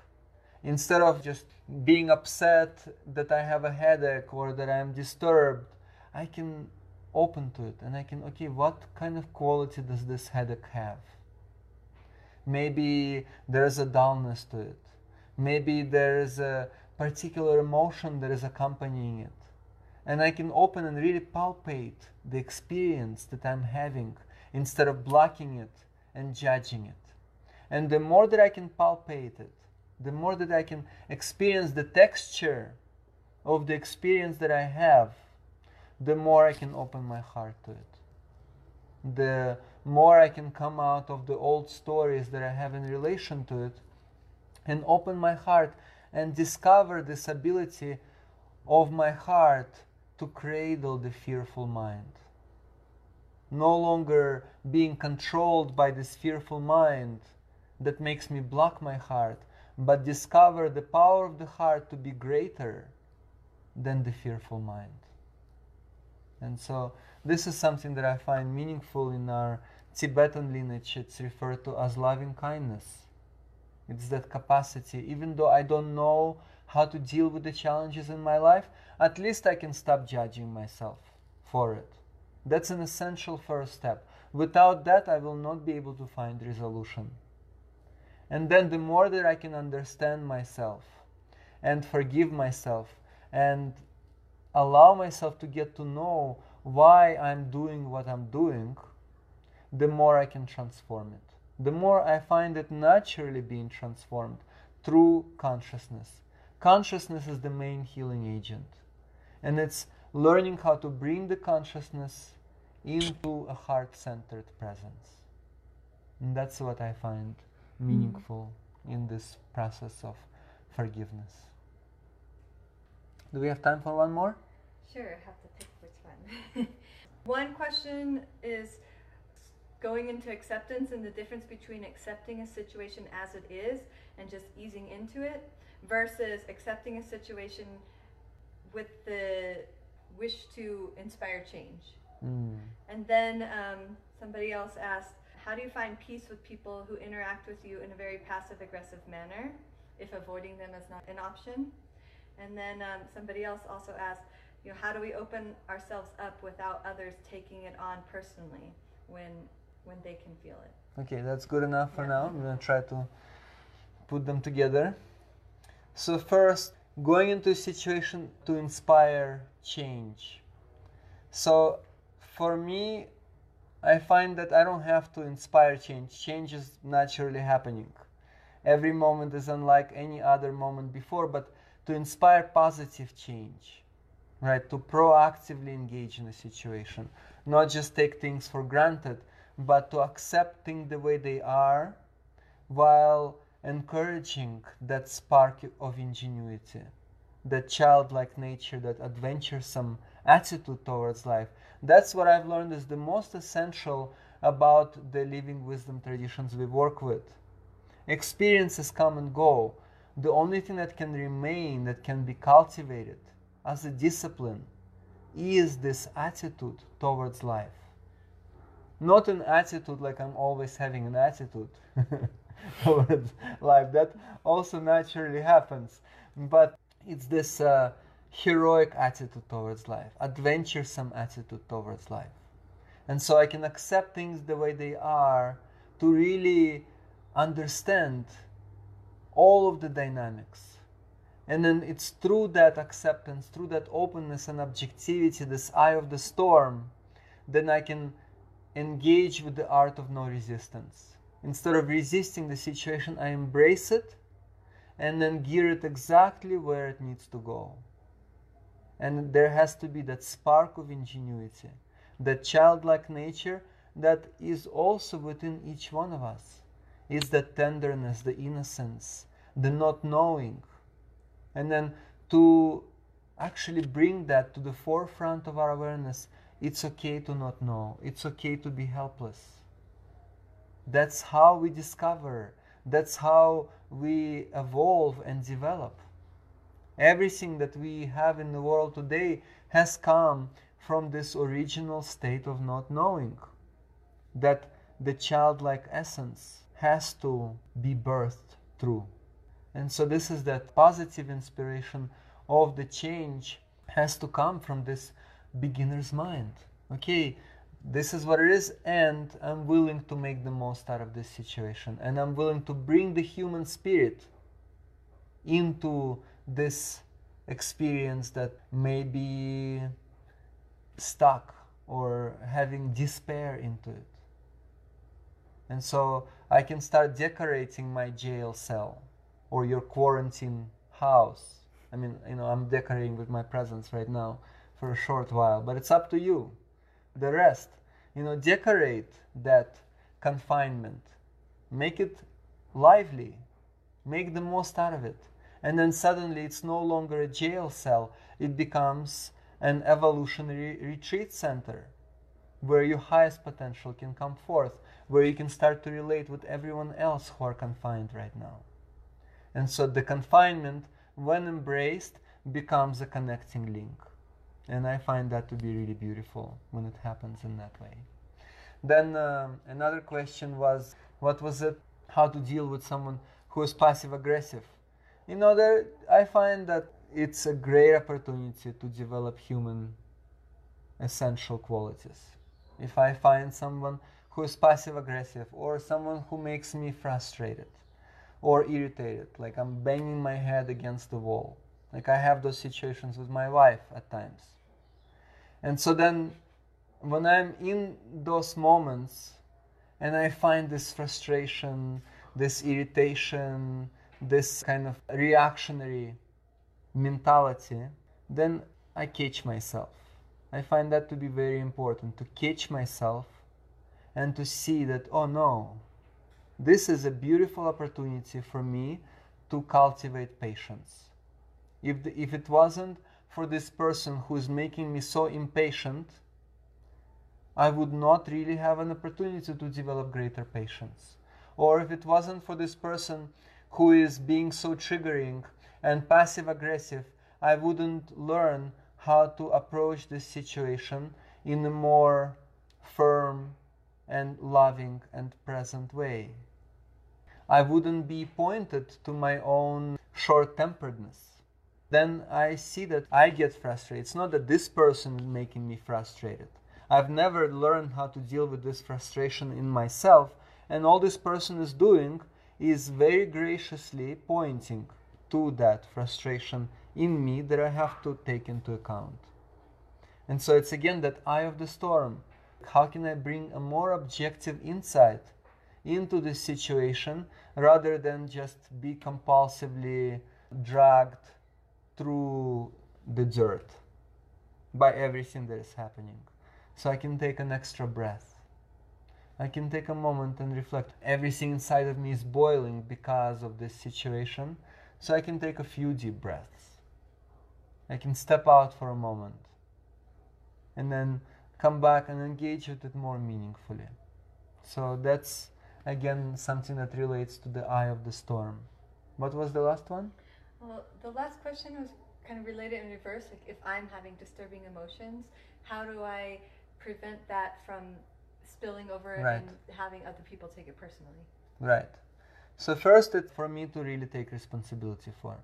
Instead of just being upset that I have a headache or that I'm disturbed, I can open to it and I can, okay, what kind of quality does this headache have? Maybe there's a dullness to it. Maybe there's a particular emotion that is accompanying it. And I can open and really palpate the experience that I'm having instead of blocking it and judging it. And the more that I can palpate it, the more that I can experience the texture of the experience that I have, the more I can open my heart to it. The more I can come out of the old stories that I have in relation to it and open my heart and discover this ability of my heart to cradle the fearful mind. No longer being controlled by this fearful mind that makes me block my heart, but discover the power of the heart to be greater than the fearful mind. And so, this is something that I find meaningful in our Tibetan lineage. It's referred to as loving kindness. It's that capacity. Even though I don't know how to deal with the challenges in my life, at least I can stop judging myself for it. That's an essential first step. Without that, I will not be able to find resolution. And then the more that I can understand myself and forgive myself and allow myself to get to know why I'm doing what I'm doing, the more I can transform it. The more I find it naturally being transformed through consciousness. Consciousness is the main healing agent. And it's learning how to bring the consciousness into a heart centered presence. And that's what I find meaningful mm. in this process of forgiveness. Do we have time for one more? Sure, I have to pick which one. one question is going into acceptance and the difference between accepting a situation as it is and just easing into it versus accepting a situation with the wish to inspire change. Mm. And then um, somebody else asked, how do you find peace with people who interact with you in a very passive aggressive manner if avoiding them is not an option? And then um, somebody else also asked, you know, how do we open ourselves up without others taking it on personally when when they can feel it? Okay, that's good enough for yeah. now. I'm gonna try to put them together. So first, going into a situation to inspire change. So for me, I find that I don't have to inspire change. Change is naturally happening. Every moment is unlike any other moment before, but to inspire positive change, right? To proactively engage in a situation, not just take things for granted, but to accept things the way they are while encouraging that spark of ingenuity, that childlike nature, that adventuresome attitude towards life that's what I've learned is the most essential about the living wisdom traditions we work with. Experiences come and go. The only thing that can remain, that can be cultivated as a discipline, is this attitude towards life. Not an attitude like I'm always having an attitude towards life. That also naturally happens. But it's this uh, heroic attitude towards life, adventuresome attitude towards life. And so I can accept things the way they are to really understand all of the dynamics. And then it's through that acceptance, through that openness and objectivity, this eye of the storm, then I can engage with the art of no resistance. Instead of resisting the situation, I embrace it and then gear it exactly where it needs to go. And there has to be that spark of ingenuity, that childlike nature that is also within each one of us. Is that tenderness, the innocence, the not knowing. And then to actually bring that to the forefront of our awareness, it's okay to not know, it's okay to be helpless. That's how we discover, that's how we evolve and develop. Everything that we have in the world today has come from this original state of not knowing. That the childlike essence has to be birthed through. And so, this is that positive inspiration of the change has to come from this beginner's mind. Okay, this is what it is, and I'm willing to make the most out of this situation, and I'm willing to bring the human spirit into this experience that may be stuck or having despair into it. And so I can start decorating my jail cell or your quarantine house. I mean, you know, I'm decorating with my presence right now for a short while, but it's up to you. The rest, you know, decorate that confinement, make it lively, make the most out of it. And then suddenly it's no longer a jail cell, it becomes an evolutionary retreat center where your highest potential can come forth, where you can start to relate with everyone else who are confined right now. And so the confinement, when embraced, becomes a connecting link. And I find that to be really beautiful when it happens in that way. Then um, another question was what was it? How to deal with someone who is passive aggressive? You know, there, I find that it's a great opportunity to develop human essential qualities. If I find someone who is passive aggressive or someone who makes me frustrated or irritated, like I'm banging my head against the wall, like I have those situations with my wife at times. And so then when I'm in those moments and I find this frustration, this irritation, this kind of reactionary mentality, then I catch myself. I find that to be very important to catch myself and to see that, oh no, this is a beautiful opportunity for me to cultivate patience. If, the, if it wasn't for this person who is making me so impatient, I would not really have an opportunity to develop greater patience. Or if it wasn't for this person who is being so triggering and passive aggressive, I wouldn't learn how to approach this situation in a more firm and loving and present way. I wouldn't be pointed to my own short temperedness. Then I see that I get frustrated. It's not that this person is making me frustrated. I've never learned how to deal with this frustration in myself, and all this person is doing is very graciously pointing to that frustration in me that I have to take into account. And so it's again that eye of the storm. How can I bring a more objective insight into this situation rather than just be compulsively dragged through the dirt by everything that is happening? So I can take an extra breath. I can take a moment and reflect. Everything inside of me is boiling because of this situation so I can take a few deep breaths. I can step out for a moment and then come back and engage with it more meaningfully. So that's again something that relates to the eye of the storm. What was the last one? Well, the last question was kind of related in reverse. Like, if I'm having disturbing emotions, how do I prevent that from spilling over right. and having other people take it personally? Right. So first, it's for me to really take responsibility for.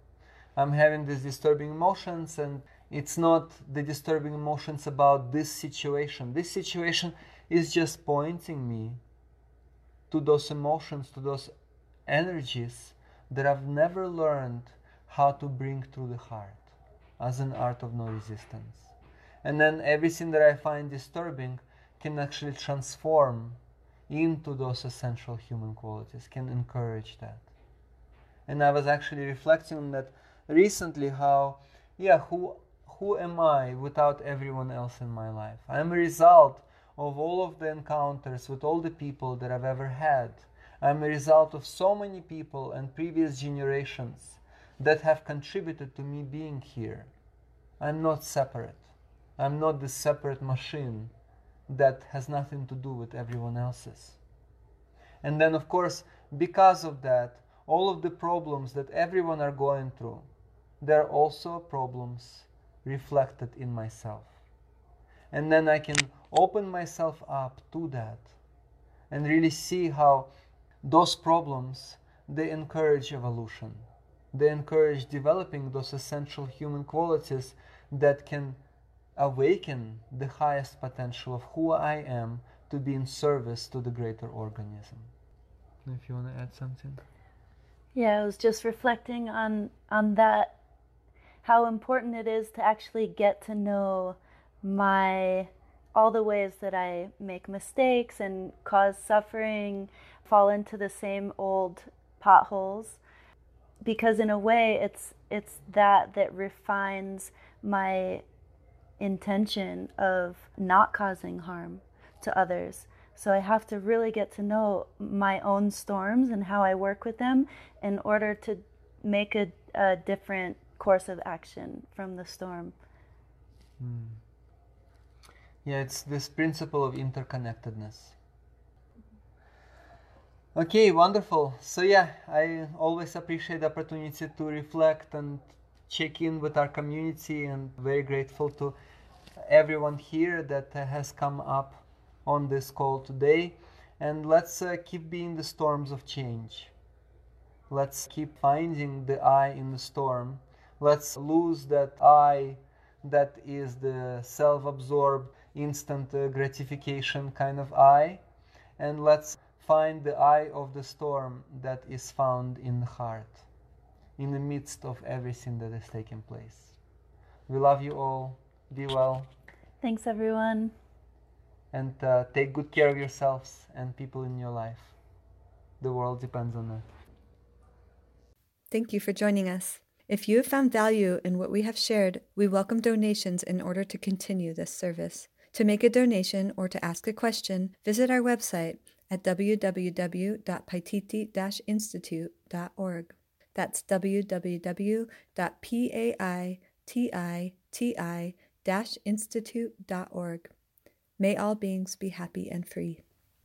I'm having these disturbing emotions, and it's not the disturbing emotions about this situation. This situation is just pointing me to those emotions, to those energies that I've never learned how to bring through the heart as an art of no resistance. And then everything that I find disturbing can actually transform into those essential human qualities, can encourage that. And I was actually reflecting on that recently how, yeah, who, who am I without everyone else in my life? I'm a result of all of the encounters with all the people that I've ever had. I'm a result of so many people and previous generations that have contributed to me being here. I'm not separate. I'm not this separate machine that has nothing to do with everyone else's. And then, of course, because of that, all of the problems that everyone are going through, they're also problems reflected in myself. And then I can open myself up to that and really see how those problems they encourage evolution. They encourage developing those essential human qualities that can awaken the highest potential of who I am to be in service to the greater organism. If you want to add something. Yeah, I was just reflecting on on that how important it is to actually get to know my all the ways that I make mistakes and cause suffering, fall into the same old potholes because in a way it's it's that that refines my intention of not causing harm to others. So I have to really get to know my own storms and how I work with them in order to make a, a different course of action from the storm. Mm. Yeah, it's this principle of interconnectedness. Okay, wonderful. So yeah, I always appreciate the opportunity to reflect and check in with our community and very grateful to everyone here that has come up on this call today. And let's uh, keep being the storms of change. Let's keep finding the eye in the storm. Let's lose that eye that is the self absorbed, instant uh, gratification kind of eye. And let's find the eye of the storm that is found in the heart, in the midst of everything that is taking place. We love you all. Be well. Thanks, everyone. And uh, take good care of yourselves and people in your life. The world depends on that. Thank you for joining us. If you have found value in what we have shared, we welcome donations in order to continue this service. To make a donation or to ask a question, visit our website at www.paititi-institute.org. That's www.paititi-institute.org. May all beings be happy and free.